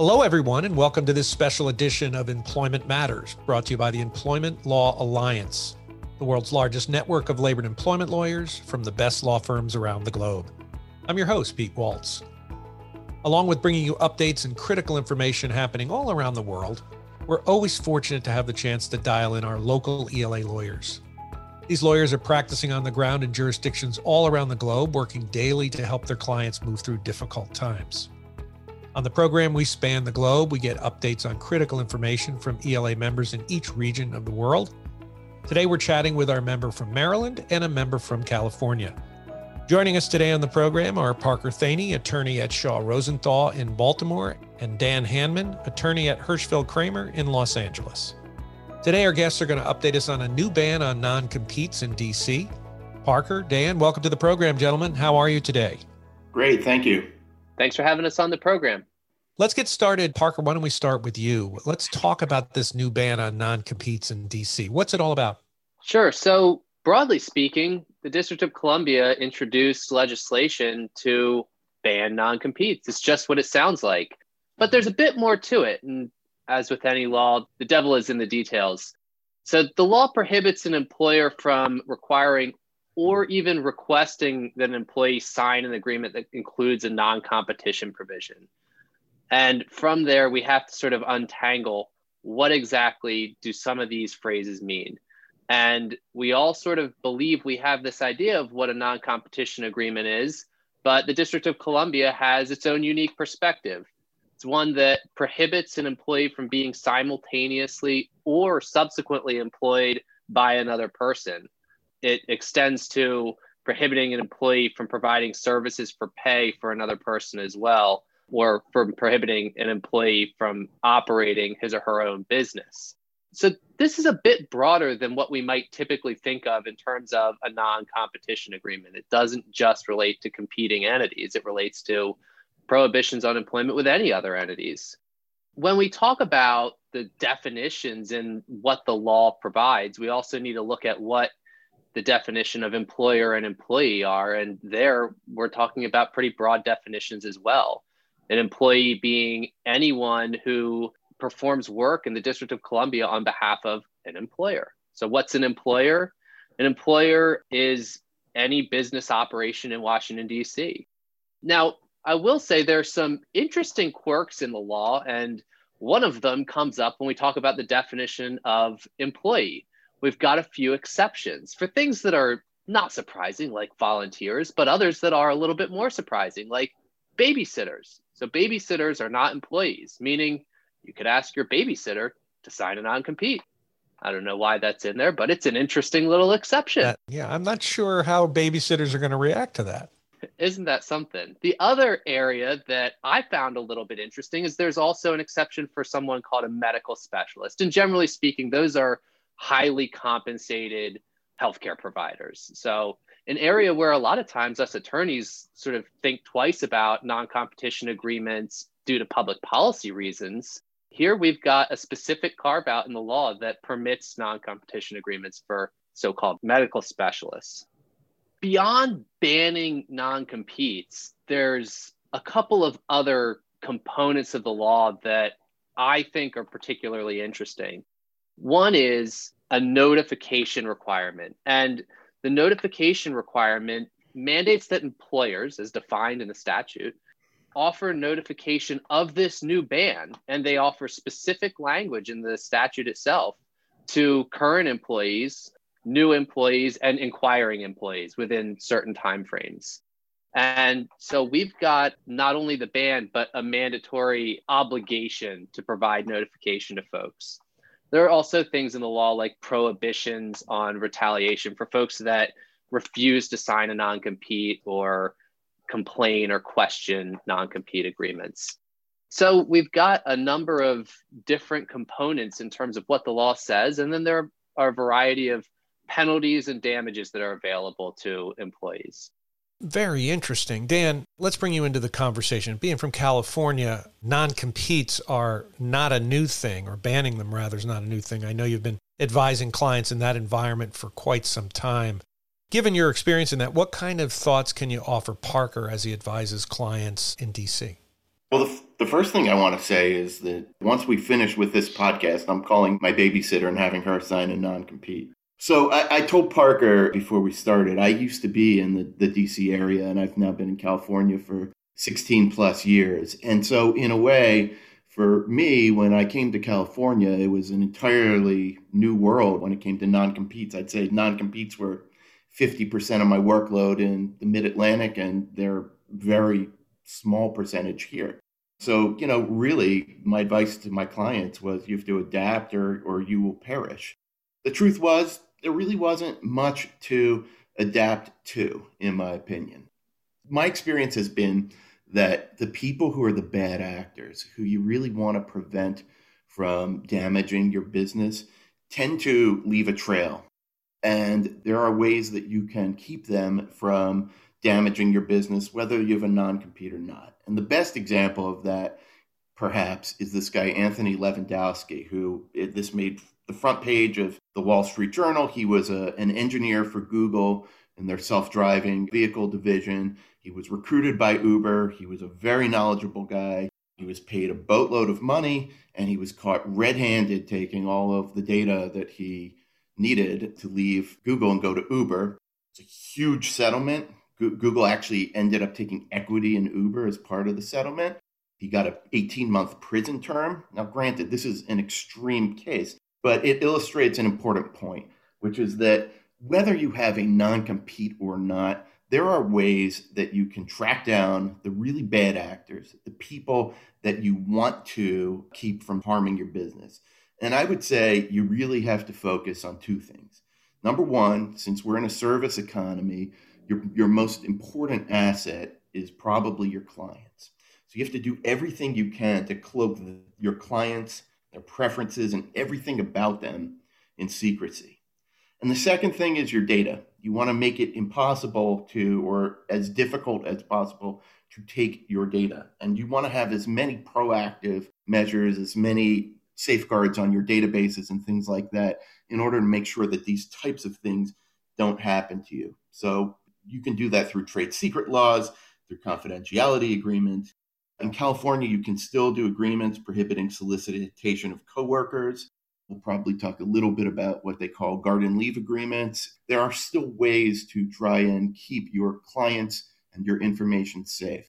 Hello, everyone, and welcome to this special edition of Employment Matters, brought to you by the Employment Law Alliance, the world's largest network of labor and employment lawyers from the best law firms around the globe. I'm your host, Pete Waltz. Along with bringing you updates and critical information happening all around the world, we're always fortunate to have the chance to dial in our local ELA lawyers. These lawyers are practicing on the ground in jurisdictions all around the globe, working daily to help their clients move through difficult times. On the program, we span the globe. We get updates on critical information from ELA members in each region of the world. Today, we're chatting with our member from Maryland and a member from California. Joining us today on the program are Parker Thoeni, attorney at Shawe Rosenthal in Baltimore, and Dan Handman, attorney at Hirschfeld Kraemer in Los Angeles. Today, our guests are going to update us on a new ban on non competes in DC. Parker, Dan, welcome to the program, gentlemen. How are you today? Great, thank you. Thanks for having us on the program. Let's get started. Parker, why don't we start with you? Let's talk about this new ban on non competes in DC. What's it all about? Sure. So, broadly speaking, the District of Columbia introduced legislation to ban non competes. It's just what it sounds like. But there's a bit more to it. And as with any law, the devil is in the details. So, the law prohibits an employer from requiring or even requesting that an employee sign an agreement that includes a non competition provision. And from there, we have to sort of untangle what exactly do some of these phrases mean. And we all sort of believe we have this idea of what a non competition agreement is, but the District of Columbia has its own unique perspective. It's one that prohibits an employee from being simultaneously or subsequently employed by another person it extends to prohibiting an employee from providing services for pay for another person as well, or from prohibiting an employee from operating his or her own business. So, this is a bit broader than what we might typically think of in terms of a non competition agreement. It doesn't just relate to competing entities, it relates to prohibitions on employment with any other entities. When we talk about the definitions and what the law provides, we also need to look at what the definition of employer and employee are. And there we're talking about pretty broad definitions as well. An employee being anyone who performs work in the District of Columbia on behalf of an employer. So, what's an employer? An employer is any business operation in Washington, D.C. Now, I will say there's some interesting quirks in the law, and one of them comes up when we talk about the definition of employee we've got a few exceptions for things that are not surprising, like volunteers, but others that are a little bit more surprising, like babysitters. So, babysitters are not employees, meaning you could ask your babysitter to sign a non compete. I don't know why that's in there, but it's an interesting little exception. Uh, yeah, I'm not sure how babysitters are going to react to that. Isn't that something? The other area that I found a little bit interesting is there's also an exception for someone called a medical specialist. And generally speaking, those are highly compensated healthcare providers. So, an area where a lot of times us attorneys sort of think twice about non competition agreements due to public policy reasons. Here we've got a specific carve out in the law that permits non competition agreements for so called medical specialists. Beyond banning non competes, there's a couple of other components of the law that I think are particularly interesting. One is a notification requirement. And the notification requirement mandates that employers, as defined in the statute, offer notification of this new ban. And they offer specific language in the statute itself to current employees, new employees, and inquiring employees within certain timeframes. And so we've got not only the ban, but a mandatory obligation to provide notification to folks. There are also things in the law like prohibitions on retaliation for folks that refuse to sign a non compete or complain or question non compete agreements. So we've got a number of different components in terms of what the law says, and then there are a variety of penalties and damages that are available to employees. Very interesting. Dan, let's bring you into the conversation. Being from California, non competes are not a new thing, or banning them rather is not a new thing. I know you've been advising clients in that environment for quite some time. Given your experience in that, what kind of thoughts can you offer Parker as he advises clients in DC? Well, the The first thing I want to say is that once we finish with this podcast, I'm calling my babysitter and having her sign a non compete. So I, I, told Parker before we started, I used to be in the, the DC area and I've now been in California for 16 plus years. And so, in a way, for me, when I came to California, it was an entirely new world when it came to non competes. I'd say non competes were 50% of my workload in the mid Atlantic, and they're very small percentage here. So, you know, really, my advice to my clients was you have to adapt or, or you will perish. The truth was, there really wasn't much to adapt to, in my opinion. My experience has been that the people who are the bad actors, who you really want to prevent from damaging your business, tend to leave a trail. And there are ways that you can keep them from damaging your business, whether you have a non compete or not. And the best example of that, perhaps, is this guy, Anthony Levandowski, who this made the front page of the Wall Street Journal. He was a, an engineer for Google in their self driving vehicle division. He was recruited by Uber. He was a very knowledgeable guy. He was paid a boatload of money and he was caught red handed taking all of the data that he needed to leave Google and go to Uber. It's a huge settlement. Google actually ended up taking equity in Uber as part of the settlement. He got an 18 month prison term. Now, granted, this is an extreme case, but it illustrates an important point, which is that whether you have a non compete or not, there are ways that you can track down the really bad actors, the people that you want to keep from harming your business. And I would say you really have to focus on two things. Number one, since we're in a service economy, your, your most important asset is probably your clients. So you have to do everything you can to cloak your clients, their preferences, and everything about them in secrecy. And the second thing is your data. You want to make it impossible to, or as difficult as possible, to take your data. And you want to have as many proactive measures, as many safeguards on your databases and things like that in order to make sure that these types of things don't happen to you. So you can do that through trade secret laws, through confidentiality agreements. In California, you can still do agreements prohibiting solicitation of coworkers. We'll probably talk a little bit about what they call garden leave agreements. There are still ways to try and keep your clients and your information safe.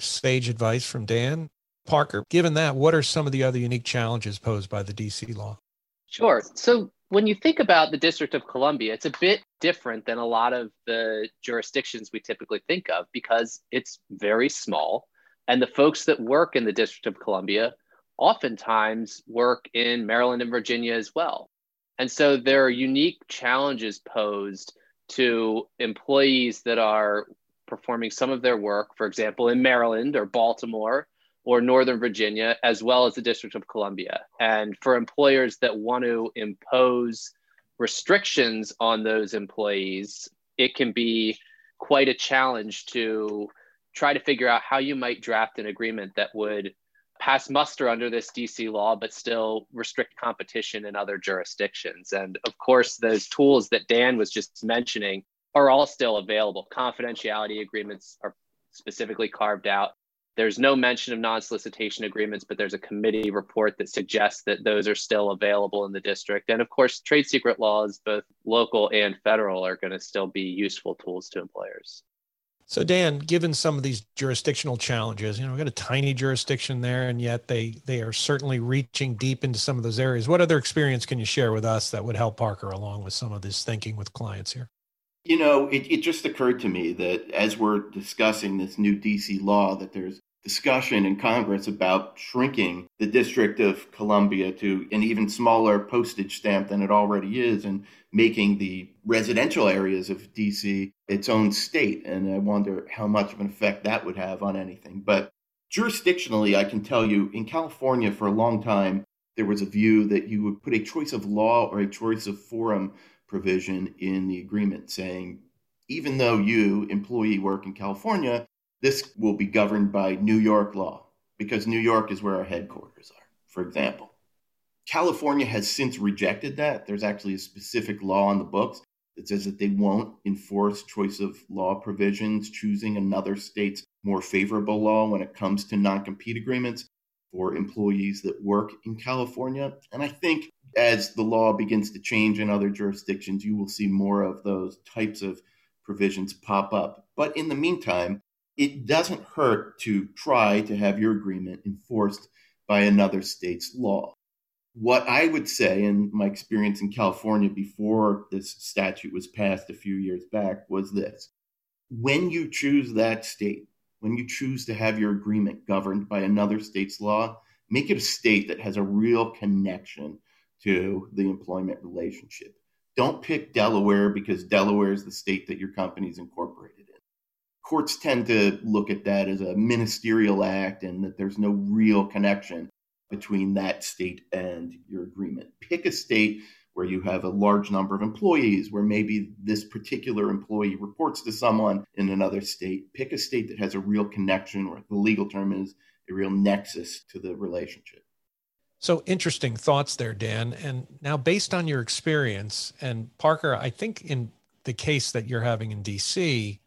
Sage advice from Dan. Parker, given that, what are some of the other unique challenges posed by the DC law? Sure. So, when you think about the District of Columbia, it's a bit different than a lot of the jurisdictions we typically think of because it's very small. And the folks that work in the District of Columbia oftentimes work in Maryland and Virginia as well. And so there are unique challenges posed to employees that are performing some of their work, for example, in Maryland or Baltimore or Northern Virginia, as well as the District of Columbia. And for employers that want to impose restrictions on those employees, it can be quite a challenge to try to figure out how you might draft an agreement that would pass muster under this DC law, but still restrict competition in other jurisdictions. And of course, those tools that Dan was just mentioning are all still available. Confidentiality agreements are specifically carved out. There's no mention of non solicitation agreements, but there's a committee report that suggests that those are still available in the district. And of course, trade secret laws, both local and federal, are going to still be useful tools to employers. So, Dan, given some of these jurisdictional challenges, you know, we've got a tiny jurisdiction there, and yet they they are certainly reaching deep into some of those areas. What other experience can you share with us that would help Parker along with some of this thinking with clients here? You know, it, it just occurred to me that as we're discussing this new DC law, that there's discussion in Congress about shrinking the District of Columbia to an even smaller postage stamp than it already is and making the residential areas of DC its own state. And I wonder how much of an effect that would have on anything. But jurisdictionally, I can tell you in California for a long time, there was a view that you would put a choice of law or a choice of forum provision in the agreement saying, even though you, employee, work in California, this will be governed by New York law because New York is where our headquarters are, for example. California has since rejected that. There's actually a specific law on the books that says that they won't enforce choice of law provisions choosing another state's more favorable law when it comes to non compete agreements for employees that work in California. And I think as the law begins to change in other jurisdictions, you will see more of those types of provisions pop up. But in the meantime, it doesn't hurt to try to have your agreement enforced by another state's law. What I would say, in my experience in California before this statute was passed a few years back, was this when you choose that state, when you choose to have your agreement governed by another state's law, make it a state that has a real connection to the employment relationship. Don't pick Delaware because Delaware is the state that your company is incorporated in. Courts tend to look at that as a ministerial act and that there's no real connection between that state and your agreement. Pick a state where you have a large number of employees, where maybe this particular employee reports to someone in another state. Pick a state that has a real connection, or the legal term is a real nexus to the relationship. So interesting thoughts there, Dan. And now, based on your experience, and Parker, I think in the case that you're having in DC,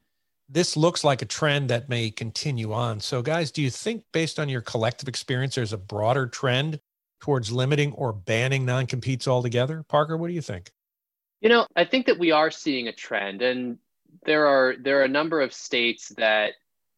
this looks like a trend that may continue on. So, guys, do you think, based on your collective experience, there's a broader trend towards limiting or banning non competes altogether? Parker, what do you think? You know, I think that we are seeing a trend, and there are there are a number of states that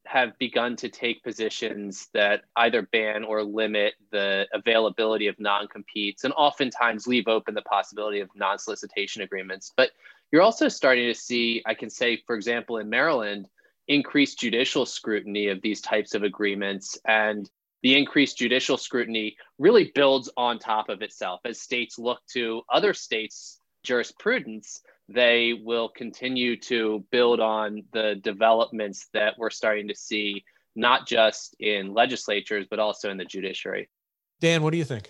have begun to take positions that either ban or limit the availability of non-competes and oftentimes leave open the possibility of non-solicitation agreements but you're also starting to see i can say for example in maryland increased judicial scrutiny of these types of agreements and the increased judicial scrutiny really builds on top of itself as states look to other states' jurisprudence. They will continue to build on the developments that we're starting to see, not just in legislatures, but also in the judiciary. Dan, what do you think?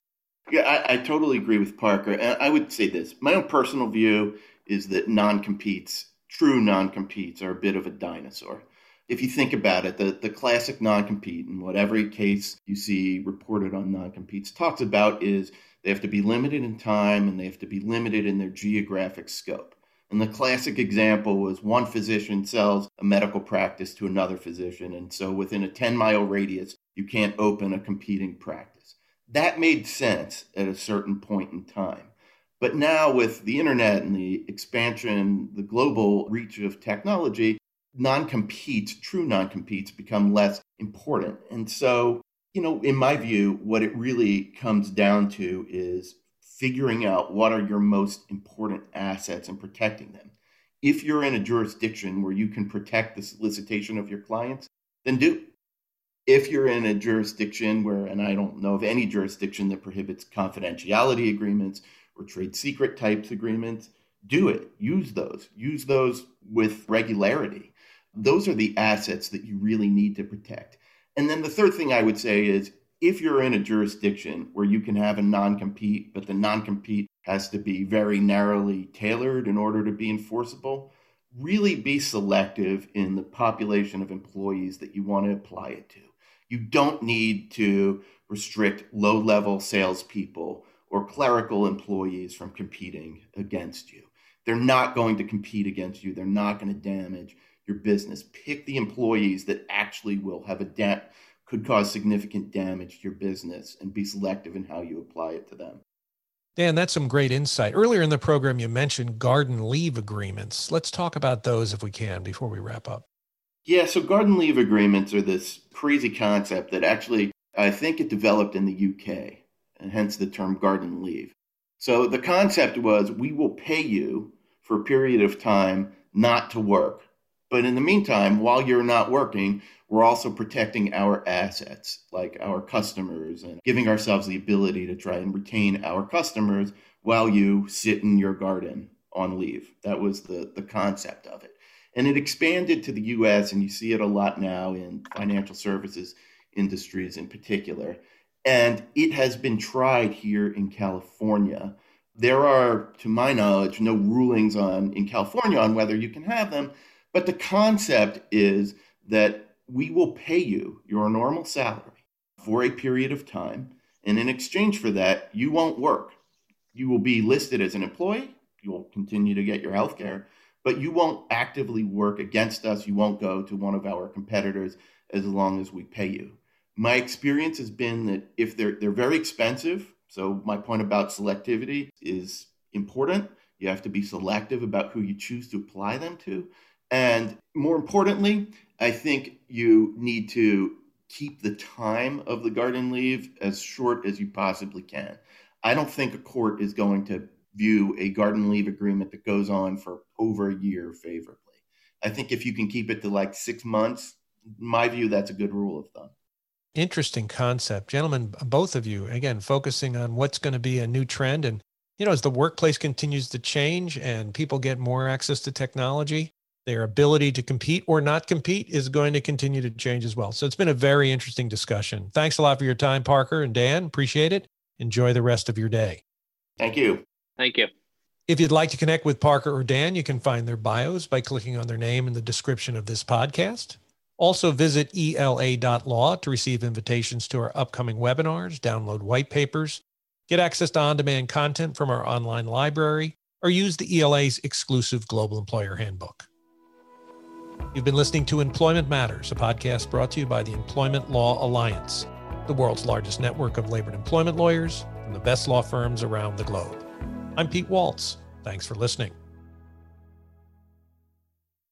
Yeah, I, I totally agree with Parker. And I would say this my own personal view is that non competes, true non competes, are a bit of a dinosaur if you think about it, the, the classic non compete and what every case you see reported on non competes talks about is they have to be limited in time and they have to be limited in their geographic scope. And the classic example was one physician sells a medical practice to another physician. And so within a 10 mile radius, you can't open a competing practice. That made sense at a certain point in time. But now, with the internet and the expansion, the global reach of technology, non competes, true non competes, become less important. And so, you know, in my view, what it really comes down to is figuring out what are your most important assets and protecting them. If you're in a jurisdiction where you can protect the solicitation of your clients, then do. If you're in a jurisdiction where, and I don't know of any jurisdiction that prohibits confidentiality agreements or trade secret types agreements, do it. Use those. Use those with regularity. Those are the assets that you really need to protect. And then the third thing I would say is if you're in a jurisdiction where you can have a non compete, but the non compete has to be very narrowly tailored in order to be enforceable, really be selective in the population of employees that you want to apply it to. You don't need to restrict low level salespeople or clerical employees from competing against you. They're not going to compete against you, they're not going to damage your business. Pick the employees that actually will have a debt, could cause significant damage to your business, and be selective in how you apply it to them. Dan, that's some great insight. Earlier in the program, you mentioned garden leave agreements. Let's talk about those if we can before we wrap up. Yeah, so garden leave agreements are this crazy concept that actually I think it developed in the UK, hence the term garden leave. So the concept was we will pay you for a period of time not to work but in the meantime, while you're not working, we're also protecting our assets, like our customers, and giving ourselves the ability to try and retain our customers while you sit in your garden on leave. That was the, the concept of it. And it expanded to the US, and you see it a lot now in financial services industries in particular. And it has been tried here in California. There are, to my knowledge, no rulings on in California on whether you can have them, but the concept is that we will pay you your normal salary for a period of time. And in exchange for that, you won't work. You will be listed as an employee. You will continue to get your health care, but you won't actively work against us. You won't go to one of our competitors as long as we pay you. My experience has been that if they're they're very expensive, so my point about selectivity is important. You have to be selective about who you choose to apply them to. And more importantly, I think you need to keep the time of the garden leave as short as you possibly can. I don't think a court is going to view a garden leave agreement that goes on for over a year favorably. I think if you can keep it to like six months, my view, that's a good rule of thumb. Interesting concept. Gentlemen, both of you, again, focusing on what's going to be a new trend. And, you know, as the workplace continues to change and people get more access to technology, their ability to compete or not compete is going to continue to change as well. So it's been a very interesting discussion. Thanks a lot for your time, Parker and Dan. Appreciate it. Enjoy the rest of your day. Thank you. Thank you. If you'd like to connect with Parker or Dan, you can find their bios by clicking on their name in the description of this podcast. Also, visit ela.law to receive invitations to our upcoming webinars, download white papers, get access to on demand content from our online library, or use the ELA's exclusive Global Employer Handbook. You've been listening to Employment Matters, a podcast brought to you by the Employment Law Alliance, the world's largest network of labor and employment lawyers from the best law firms around the globe. I'm Pete Waltz. Thanks for listening.